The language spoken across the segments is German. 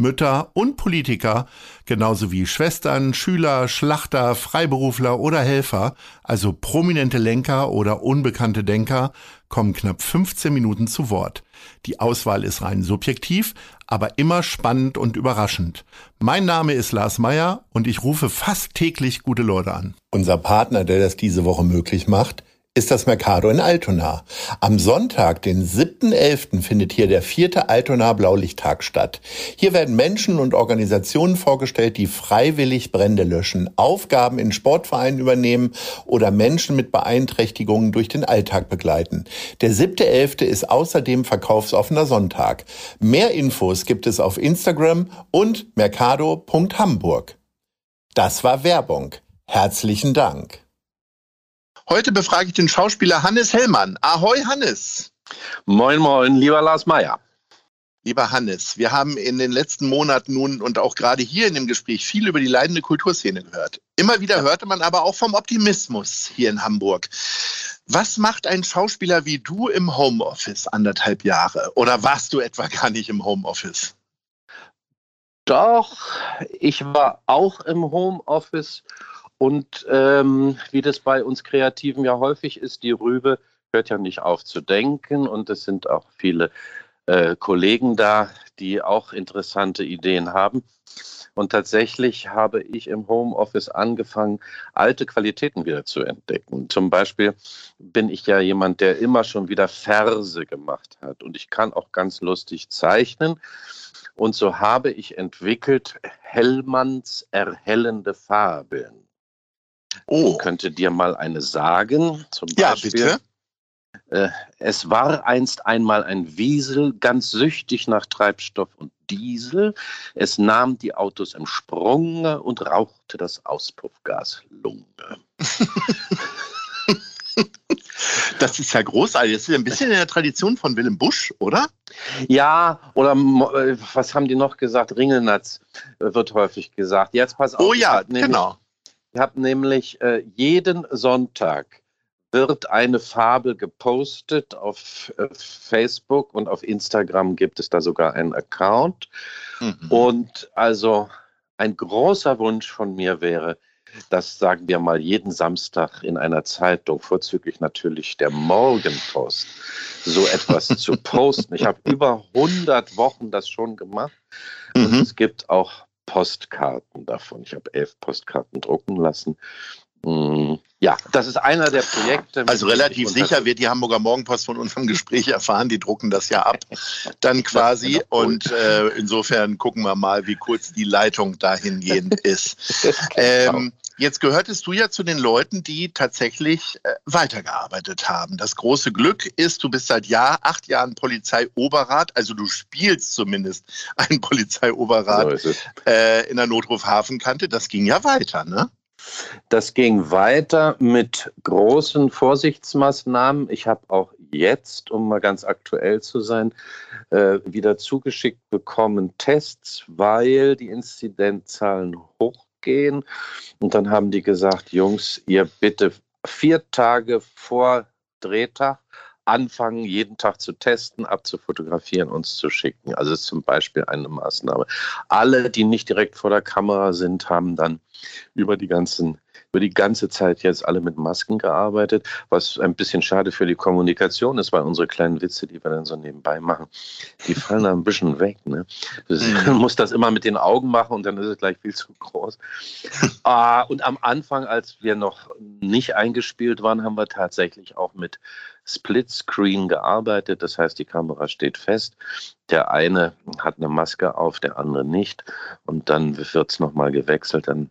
Mütter und Politiker, genauso wie Schwestern, Schüler, Schlachter, Freiberufler oder Helfer, also prominente Lenker oder unbekannte Denker, kommen knapp 15 Minuten zu Wort. Die Auswahl ist rein subjektiv, aber immer spannend und überraschend. Mein Name ist Lars Meyer und ich rufe fast täglich gute Leute an. Unser Partner, der das diese Woche möglich macht, ist das Mercado in Altona. Am Sonntag, den 7.11., findet hier der vierte Altona Blaulichttag statt. Hier werden Menschen und Organisationen vorgestellt, die freiwillig Brände löschen, Aufgaben in Sportvereinen übernehmen oder Menschen mit Beeinträchtigungen durch den Alltag begleiten. Der 7.11. ist außerdem verkaufsoffener Sonntag. Mehr Infos gibt es auf Instagram und mercado.hamburg. Das war Werbung. Herzlichen Dank. Heute befrage ich den Schauspieler Hannes Hellmann. Ahoi, Hannes. Moin, moin, lieber Lars Meyer. Lieber Hannes, wir haben in den letzten Monaten nun und auch gerade hier in dem Gespräch viel über die leidende Kulturszene gehört. Immer wieder hörte man aber auch vom Optimismus hier in Hamburg. Was macht ein Schauspieler wie du im Homeoffice anderthalb Jahre? Oder warst du etwa gar nicht im Homeoffice? Doch, ich war auch im Homeoffice und ähm, wie das bei uns Kreativen ja häufig ist, die Rübe hört ja nicht auf zu denken und es sind auch viele äh, Kollegen da, die auch interessante Ideen haben. Und tatsächlich habe ich im Homeoffice angefangen, alte Qualitäten wieder zu entdecken. Zum Beispiel bin ich ja jemand, der immer schon wieder Verse gemacht hat. Und ich kann auch ganz lustig zeichnen. Und so habe ich entwickelt Hellmanns erhellende Fabeln. Oh. Ich könnte dir mal eine sagen. Zum Beispiel, ja, bitte. Äh, es war einst einmal ein Wiesel, ganz süchtig nach Treibstoff und Diesel. Es nahm die Autos im Sprunge und rauchte das Auspuffgas Lunge. Das ist ja großartig. Das ist ein bisschen in der Tradition von Willem Busch, oder? Ja, oder äh, was haben die noch gesagt? Ringelnatz wird häufig gesagt. Jetzt pass auf. Oh ja, genau. Ich habe nämlich äh, jeden Sonntag wird eine Fabel gepostet auf äh, Facebook und auf Instagram gibt es da sogar einen Account. Mhm. Und also ein großer Wunsch von mir wäre, dass, sagen wir mal, jeden Samstag in einer Zeitung, vorzüglich natürlich der Morgenpost, so etwas zu posten. Ich habe über 100 Wochen das schon gemacht. Und mhm. es gibt auch Postkarten davon. Ich habe elf Postkarten drucken lassen. Mm, ja, das ist einer der Projekte. Also relativ sicher wird die Hamburger Morgenpost von unserem Gespräch erfahren. Die drucken das ja ab, dann quasi. Und äh, insofern gucken wir mal, wie kurz die Leitung dahingehend ist. Ähm, Jetzt gehörtest du ja zu den Leuten, die tatsächlich äh, weitergearbeitet haben. Das große Glück ist, du bist seit Jahr, acht Jahren Polizeioberrat, also du spielst zumindest einen Polizeioberrat so äh, in der Notruf Hafenkante. Das ging ja weiter, ne? Das ging weiter mit großen Vorsichtsmaßnahmen. Ich habe auch jetzt, um mal ganz aktuell zu sein, äh, wieder zugeschickt bekommen Tests, weil die Inzidenzzahlen hoch gehen. Und dann haben die gesagt, Jungs, ihr bitte vier Tage vor Drehtag anfangen, jeden Tag zu testen, abzufotografieren, uns zu schicken. Also ist zum Beispiel eine Maßnahme. Alle, die nicht direkt vor der Kamera sind, haben dann über die ganzen über die ganze Zeit jetzt alle mit Masken gearbeitet, was ein bisschen schade für die Kommunikation ist, weil unsere kleinen Witze, die wir dann so nebenbei machen, die fallen da ein bisschen weg. Ne? Man mhm. muss das immer mit den Augen machen und dann ist es gleich viel zu groß. ah, und am Anfang, als wir noch nicht eingespielt waren, haben wir tatsächlich auch mit Splitscreen gearbeitet. Das heißt, die Kamera steht fest. Der eine hat eine Maske auf, der andere nicht. Und dann wird es nochmal gewechselt. Dann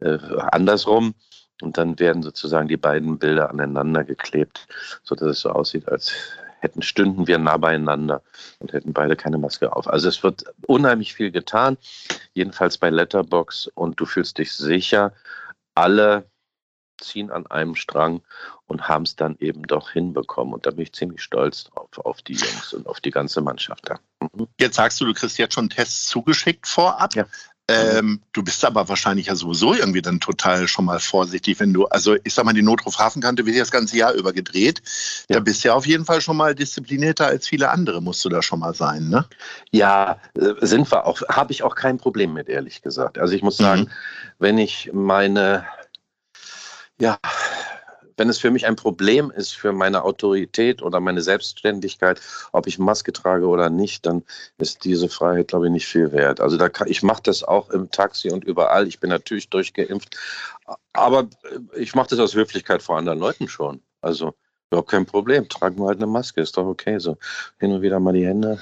äh, andersrum. Und dann werden sozusagen die beiden Bilder aneinander geklebt, sodass es so aussieht, als hätten stünden wir nah beieinander und hätten beide keine Maske auf. Also es wird unheimlich viel getan, jedenfalls bei Letterbox und du fühlst dich sicher. Alle ziehen an einem Strang und haben es dann eben doch hinbekommen. Und da bin ich ziemlich stolz drauf, auf die Jungs und auf die ganze Mannschaft da. Mhm. Jetzt sagst du, du kriegst jetzt schon Tests zugeschickt vorab. Ja. Ähm, du bist aber wahrscheinlich ja sowieso irgendwie dann total schon mal vorsichtig, wenn du, also ich sag mal, die Notruf Hafenkante wird das ganze Jahr über gedreht. Ja. Da bist du ja auf jeden Fall schon mal disziplinierter als viele andere, musst du da schon mal sein, ne? Ja, äh, sind wir auch, habe ich auch kein Problem mit, ehrlich gesagt. Also ich muss sagen, mhm. wenn ich meine, ja, wenn es für mich ein Problem ist für meine Autorität oder meine Selbstständigkeit, ob ich Maske trage oder nicht, dann ist diese Freiheit, glaube ich, nicht viel wert. Also da kann, ich mache das auch im Taxi und überall. Ich bin natürlich durchgeimpft, aber ich mache das aus Höflichkeit vor anderen Leuten schon. Also überhaupt kein Problem. Tragen wir halt eine Maske, ist doch okay. So hin und wieder mal die Hände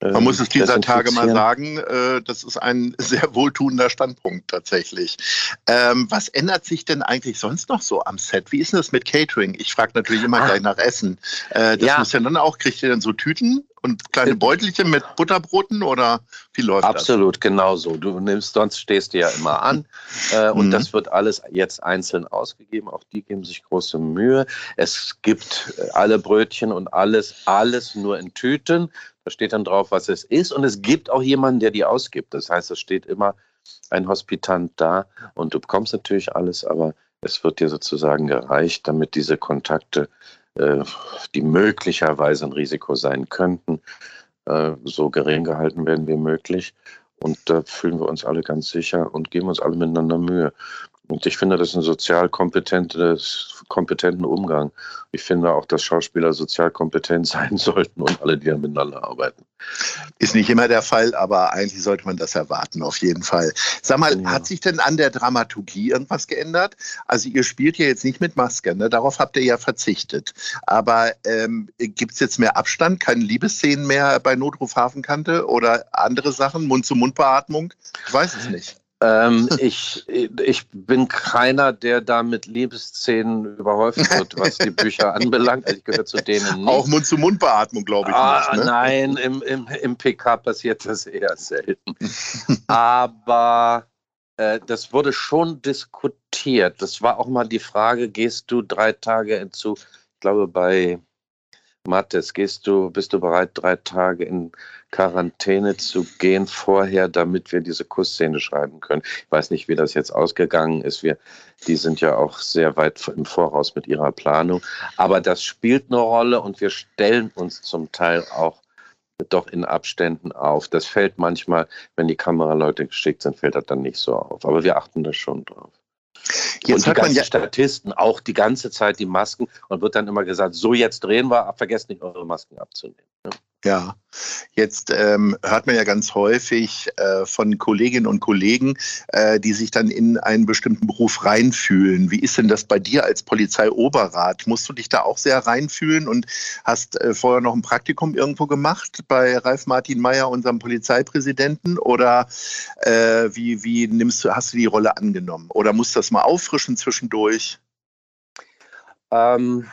man ähm, muss es dieser Tage mal sagen, äh, das ist ein sehr wohltuender Standpunkt tatsächlich. Ähm, was ändert sich denn eigentlich sonst noch so am Set? Wie ist denn das mit Catering? Ich frage natürlich immer ah. gleich nach Essen. Äh, das ja. muss ja dann auch, kriegt ihr denn so Tüten und kleine äh, Beutelchen mit Butterbroten oder wie läuft Absolut, das? Absolut, genau so. Du nimmst, sonst stehst du ja immer an äh, und mhm. das wird alles jetzt einzeln ausgegeben. Auch die geben sich große Mühe. Es gibt äh, alle Brötchen und alles, alles nur in Tüten. Da steht dann drauf, was es ist. Und es gibt auch jemanden, der die ausgibt. Das heißt, es steht immer ein Hospitant da und du bekommst natürlich alles, aber es wird dir sozusagen gereicht, damit diese Kontakte, die möglicherweise ein Risiko sein könnten, äh, so gering gehalten werden wie möglich. Und da fühlen wir uns alle ganz sicher und geben uns alle miteinander Mühe. Und ich finde, das ist ein sozial kompetenten Umgang. Ich finde auch, dass Schauspieler sozial kompetent sein sollten und alle, die miteinander arbeiten. Ist nicht immer der Fall, aber eigentlich sollte man das erwarten, auf jeden Fall. Sag mal, ja. hat sich denn an der Dramaturgie irgendwas geändert? Also ihr spielt ja jetzt nicht mit Maske, ne? darauf habt ihr ja verzichtet. Aber ähm, gibt es jetzt mehr Abstand, keine Liebesszenen mehr bei Notruf Hafenkante oder andere Sachen, Mund-zu-Mund-Beatmung? Ich weiß es nicht. Ähm, ich, ich bin keiner, der da mit Liebesszenen überhäuft wird, was die Bücher anbelangt. Ich gehöre zu denen nicht. Auch Mund-zu-Mund-Beatmung, glaube ich. Ah, nicht, ne? Nein, im, im, im PK passiert das eher selten. Aber äh, das wurde schon diskutiert. Das war auch mal die Frage, gehst du drei Tage zu, ich glaube bei Mattes, gehst du, bist du bereit, drei Tage in Quarantäne zu gehen vorher, damit wir diese Kussszene schreiben können? Ich weiß nicht, wie das jetzt ausgegangen ist. Wir, die sind ja auch sehr weit im Voraus mit ihrer Planung. Aber das spielt eine Rolle und wir stellen uns zum Teil auch doch in Abständen auf. Das fällt manchmal, wenn die Kameraleute geschickt sind, fällt das dann nicht so auf. Aber wir achten da schon drauf. Jetzt und die ganzen ja Statisten auch die ganze Zeit die Masken und wird dann immer gesagt, so jetzt drehen wir, vergesst nicht eure Masken abzunehmen. Ja, jetzt ähm, hört man ja ganz häufig äh, von Kolleginnen und Kollegen, äh, die sich dann in einen bestimmten Beruf reinfühlen. Wie ist denn das bei dir als Polizeioberrat? Musst du dich da auch sehr reinfühlen und hast äh, vorher noch ein Praktikum irgendwo gemacht bei Ralf Martin Mayer, unserem Polizeipräsidenten? Oder äh, wie, wie nimmst du, hast du die Rolle angenommen? Oder musst du das mal auffrischen zwischendurch? Ähm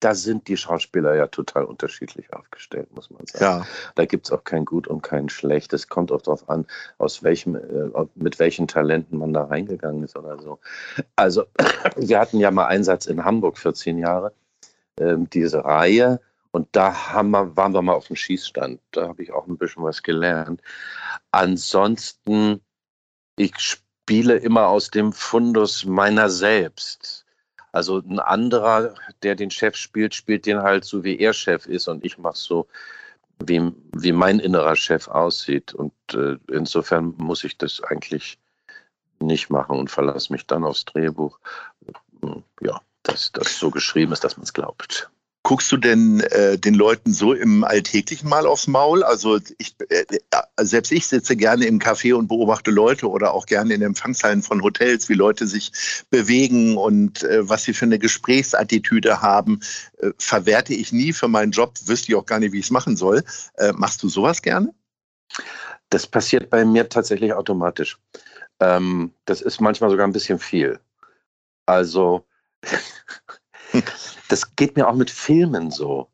da sind die Schauspieler ja total unterschiedlich aufgestellt, muss man sagen. Ja. Da gibt es auch kein Gut und kein Schlecht. Es kommt auch darauf an, aus welchem, äh, mit welchen Talenten man da reingegangen ist oder so. Also, wir hatten ja mal Einsatz in Hamburg 14 Jahre, äh, diese Reihe. Und da haben wir, waren wir mal auf dem Schießstand. Da habe ich auch ein bisschen was gelernt. Ansonsten, ich spiele immer aus dem Fundus meiner selbst. Also ein anderer, der den Chef spielt, spielt den halt so, wie er Chef ist und ich mache so, wie, wie mein innerer Chef aussieht. Und äh, insofern muss ich das eigentlich nicht machen und verlasse mich dann aufs Drehbuch. Ja, dass das so geschrieben ist, dass man es glaubt. Guckst du denn äh, den Leuten so im Alltäglichen mal aufs Maul? Also ich, äh, äh, selbst ich sitze gerne im Café und beobachte Leute oder auch gerne in Empfangshallen von Hotels, wie Leute sich bewegen und äh, was sie für eine Gesprächsattitüde haben. Äh, verwerte ich nie für meinen Job, wüsste ich auch gar nicht, wie ich es machen soll. Äh, machst du sowas gerne? Das passiert bei mir tatsächlich automatisch. Ähm, das ist manchmal sogar ein bisschen viel. Also das geht mir auch mit Filmen so.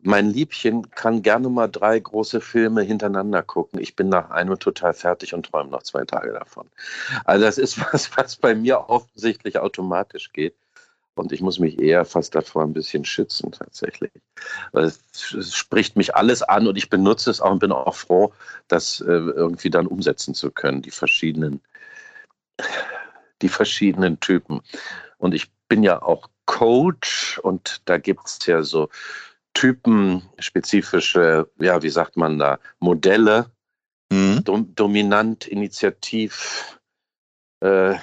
mein Liebchen kann gerne mal drei große Filme hintereinander gucken. Ich bin nach einem total fertig und träume noch zwei Tage davon. Also das ist was, was bei mir offensichtlich automatisch geht. Und ich muss mich eher fast davor ein bisschen schützen, tatsächlich. Es, spricht mich alles an und ich benutze es auch und bin auch froh, das äh, irgendwie dann umsetzen zu können, die verschiedenen, die verschiedenen Typen. Und ich bin ja auch Coach und da gibt es ja so typenspezifische, ja, wie sagt man da, Modelle, mhm. dom dominant, initiativ, äh,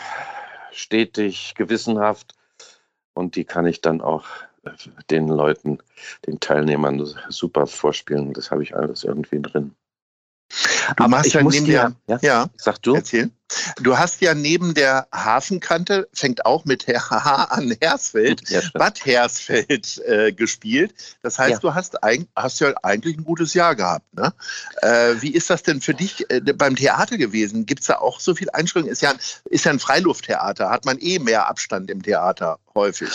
stetig, gewissenhaft. Und die kann ich dann auch äh, den Leuten, den Teilnehmern super vorspielen. Das habe ich alles irgendwie drin. Du Aber machst ja neben der, ja, ja, sag du. Erzähl. Du hast ja neben der Hafenkante, fängt auch mit H an Hersfeld, ja, Bad Hersfeld äh, gespielt. Das heißt, ja. du hast, ein, hast ja eigentlich ein gutes Jahr gehabt. Ne? Äh, wie ist das denn für dich äh, beim Theater gewesen? Gibt es da auch so viel Einschränkungen? Ist ja, ein, ist ja ein Freilufttheater, hat man eh mehr Abstand im Theater häufig.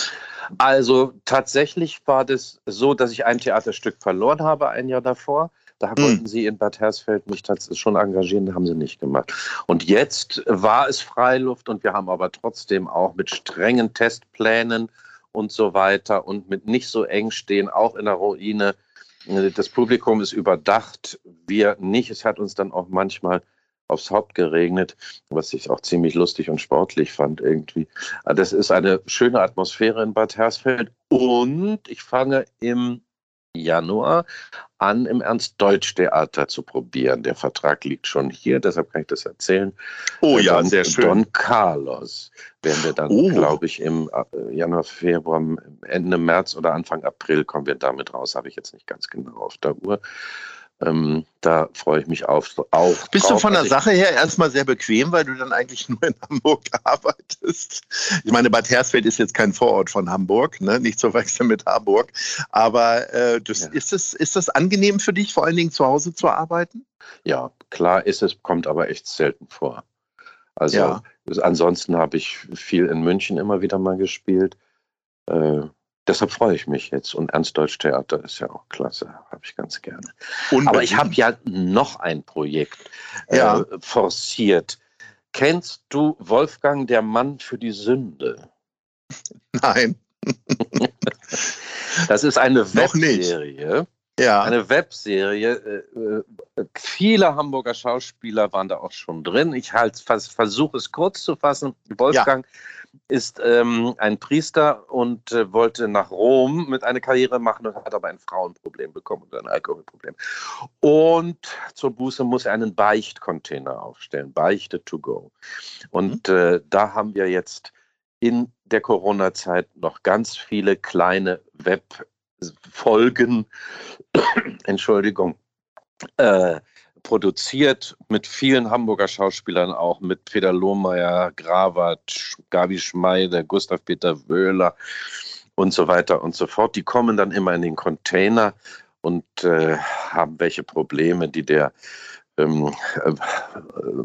Also tatsächlich war das so, dass ich ein Theaterstück verloren habe ein Jahr davor. Da mhm. wollten sie in Bad Hersfeld mich schon engagieren, haben sie nicht gemacht. Und jetzt war es Freiluft und wir haben aber trotzdem auch mit strengen Testplänen und so weiter und mit nicht so eng stehen, auch in der Ruine. Das Publikum ist überdacht, wir nicht. Es hat uns dann auch manchmal aufs Haupt geregnet, was ich auch ziemlich lustig und sportlich fand irgendwie. Das ist eine schöne Atmosphäre in Bad Hersfeld und ich fange im Januar an, im Ernst-Deutsch-Theater zu probieren. Der Vertrag liegt schon hier, deshalb kann ich das erzählen. Oh ja, Don, sehr schön. Don Carlos werden wir dann, oh. glaube ich, im äh, Januar, Februar, Ende März oder Anfang April kommen wir damit raus. Habe ich jetzt nicht ganz genau auf der Uhr. Ähm, da freue ich mich auf. auf Bist drauf. du von der Sache her erstmal sehr bequem, weil du dann eigentlich nur in Hamburg arbeitest? Ich meine, Bad Hersfeld ist jetzt kein Vorort von Hamburg, ne? nicht zu wechseln mit Harburg. Aber äh, das, ja. ist, das, ist das angenehm für dich, vor allen Dingen zu Hause zu arbeiten? Ja, klar ist es, kommt aber echt selten vor. Also ja. ansonsten habe ich viel in München immer wieder mal gespielt. Äh, deshalb freue ich mich jetzt. Und Ernst-Deutsch-Theater ist ja auch klasse, habe ich ganz gerne. Unbedingt. Aber ich habe ja noch ein Projekt äh, ja. forciert. Kennst du Wolfgang, der Mann für die Sünde? Nein. das ist eine Webserie. Ja. Eine Webserie. Äh, äh, viele Hamburger Schauspieler waren da auch schon drin. Ich halt versuche es kurz zu fassen. Wolfgang ja ist ähm, ein Priester und äh, wollte nach Rom mit einer Karriere machen und hat aber ein Frauenproblem bekommen und ein Alkoholproblem. Und zur Buße muss er einen Beichtcontainer aufstellen, Beichte to go. Und mhm. äh, da haben wir jetzt in der Corona-Zeit noch ganz viele kleine Webfolgen, Entschuldigung, äh, produziert mit vielen Hamburger Schauspielern auch, mit Peter Lohmeier, Grawat, Gabi Schmeide, Gustav Peter Wöhler und so weiter und so fort. Die kommen dann immer in den Container und äh, haben welche Probleme, die der ähm, äh,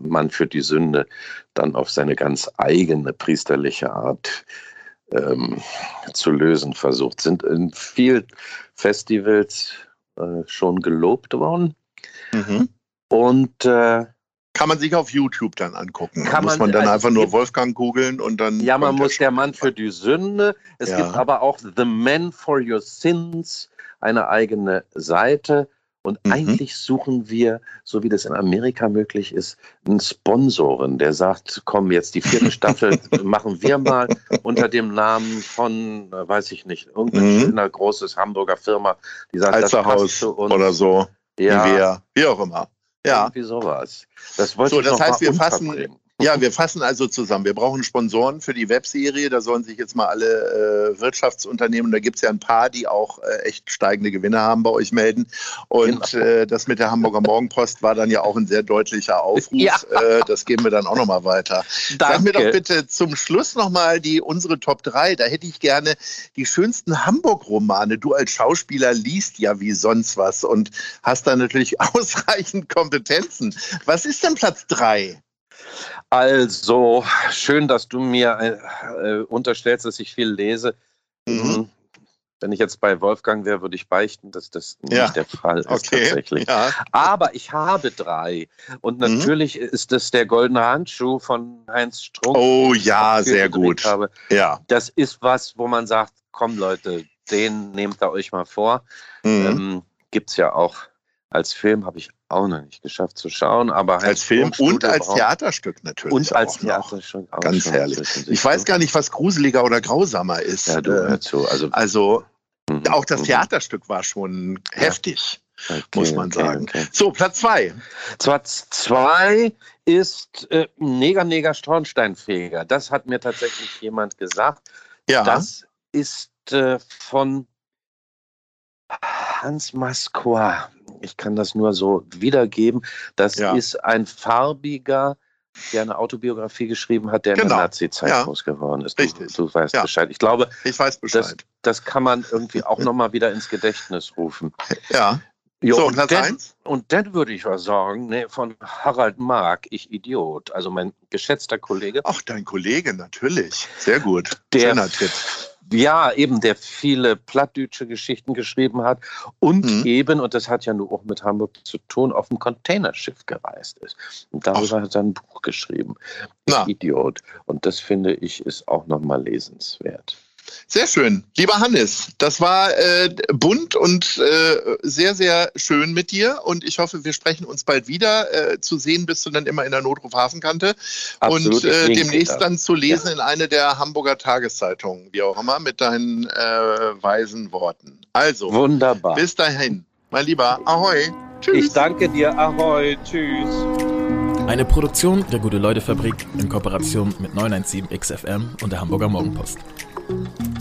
Mann für die Sünde dann auf seine ganz eigene priesterliche Art ähm, zu lösen versucht. Sind in vielen Festivals äh, schon gelobt worden. Mhm. Und äh, kann man sich auf YouTube dann angucken. Kann muss man, man dann einfach nur Wolfgang googeln und dann. Ja, man muss der Mann für die Sünde. Es ja. gibt aber auch The Man for Your Sins, eine eigene Seite. Und mhm. eigentlich suchen wir, so wie das in Amerika möglich ist, einen Sponsoren, der sagt, komm, jetzt die vierte Staffel machen wir mal unter dem Namen von, äh, weiß ich nicht, irgendein mhm. schöner großes Hamburger Firma, die sagt, Alsterhaus das passt zu uns. oder so. Ja. Wie, wie auch immer. Ja. Irgendwie sowas. Das wollte so, ich das heißt, wir fassen, ja, wir fassen also zusammen. Wir brauchen Sponsoren für die Webserie. Da sollen sich jetzt mal alle äh, Wirtschaftsunternehmen, da gibt es ja ein paar, die auch äh, echt steigende Gewinne haben, bei euch melden. Und genau. äh, das mit der Hamburger Morgenpost war dann ja auch ein sehr deutlicher Aufruf. Ja. Äh, das geben wir dann auch nochmal weiter. Danke. Sag mir doch bitte zum Schluss nochmal die unsere Top 3. Da hätte ich gerne die schönsten Hamburg-Romane. Du als Schauspieler liest ja wie sonst was und hast da natürlich ausreichend Kompetenzen. Was ist denn Platz 3? Also, schön, dass du mir äh, äh, unterstellst, dass ich viel lese. Mhm. wenn ich jetzt bei Wolfgang wäre, würde ich beichten, dass das Ja. nicht der Fall ist Okay. tatsächlich. Ja. Aber ich habe drei. Und Mhm. natürlich ist es der goldene Handschuh von Heinz Strunk. Oh ja, sehr gut. Habe. Ja. Das ist was, wo man sagt, komm Leute, den nehmt ihr euch mal vor. Mhm. Ähm, Gibt es ja auch als Film, habe ich auch noch nicht geschafft zu schauen. Aber als Film und als Theaterstück natürlich. Und als. Theaterstück auch Ganz herrlich. Ich weiß gar nicht, was gruseliger oder grausamer ist. Ja, du Äh, hör zu. Also, also mhm, auch das mhm. Theaterstück war schon heftig, Okay, muss man okay, sagen. okay. So, Platz zwei. Platz zwei ist äh, Neger, Neger, Schornsteinfeger. Das hat mir tatsächlich jemand gesagt. Ja. Das ist äh, von Hans Masqua. Ich kann das nur so wiedergeben. Das Ja. ist ein farbiger, der eine Autobiografie geschrieben hat, der in Genau. der Nazi-Zeit Ja. groß geworden ist. Du, Richtig. du weißt Ja. Bescheid. Ich glaube, ich weiß das, Bescheid. das kann man irgendwie auch nochmal wieder ins Gedächtnis rufen. ja. Jo, so, und Platz dann- und dann würde ich was sagen, ne, von Harald Mark, ich Idiot, also mein geschätzter Kollege, Ach, dein Kollege, natürlich. Sehr gut. Der- Schöner Tipp. Ja, eben, der viele plattdeutsche Geschichten geschrieben hat und Mhm. eben, und das hat ja nur auch mit Hamburg zu tun, auf dem Containerschiff gereist ist. Und darüber hat er ein Buch geschrieben, Na. Idiot. Und das finde ich ist auch nochmal lesenswert. Sehr schön. Lieber Hannes, das war äh, bunt und äh, sehr, sehr schön mit dir. Und ich hoffe, wir sprechen uns bald wieder. Äh, zu sehen bist du dann immer in der Notruf Hafenkante. Absolut, und äh, demnächst da. dann zu lesen in eine der Hamburger Tageszeitungen, wie auch immer, mit deinen äh, weisen Worten. Also, Wunderbar. bis dahin, mein Lieber. Ahoi. Tschüss. Ich danke dir. Ahoi. Tschüss. Eine Produktion der Gute-Leute-Fabrik in Kooperation mit 917 XFM und der Hamburger Morgenpost. Thank you.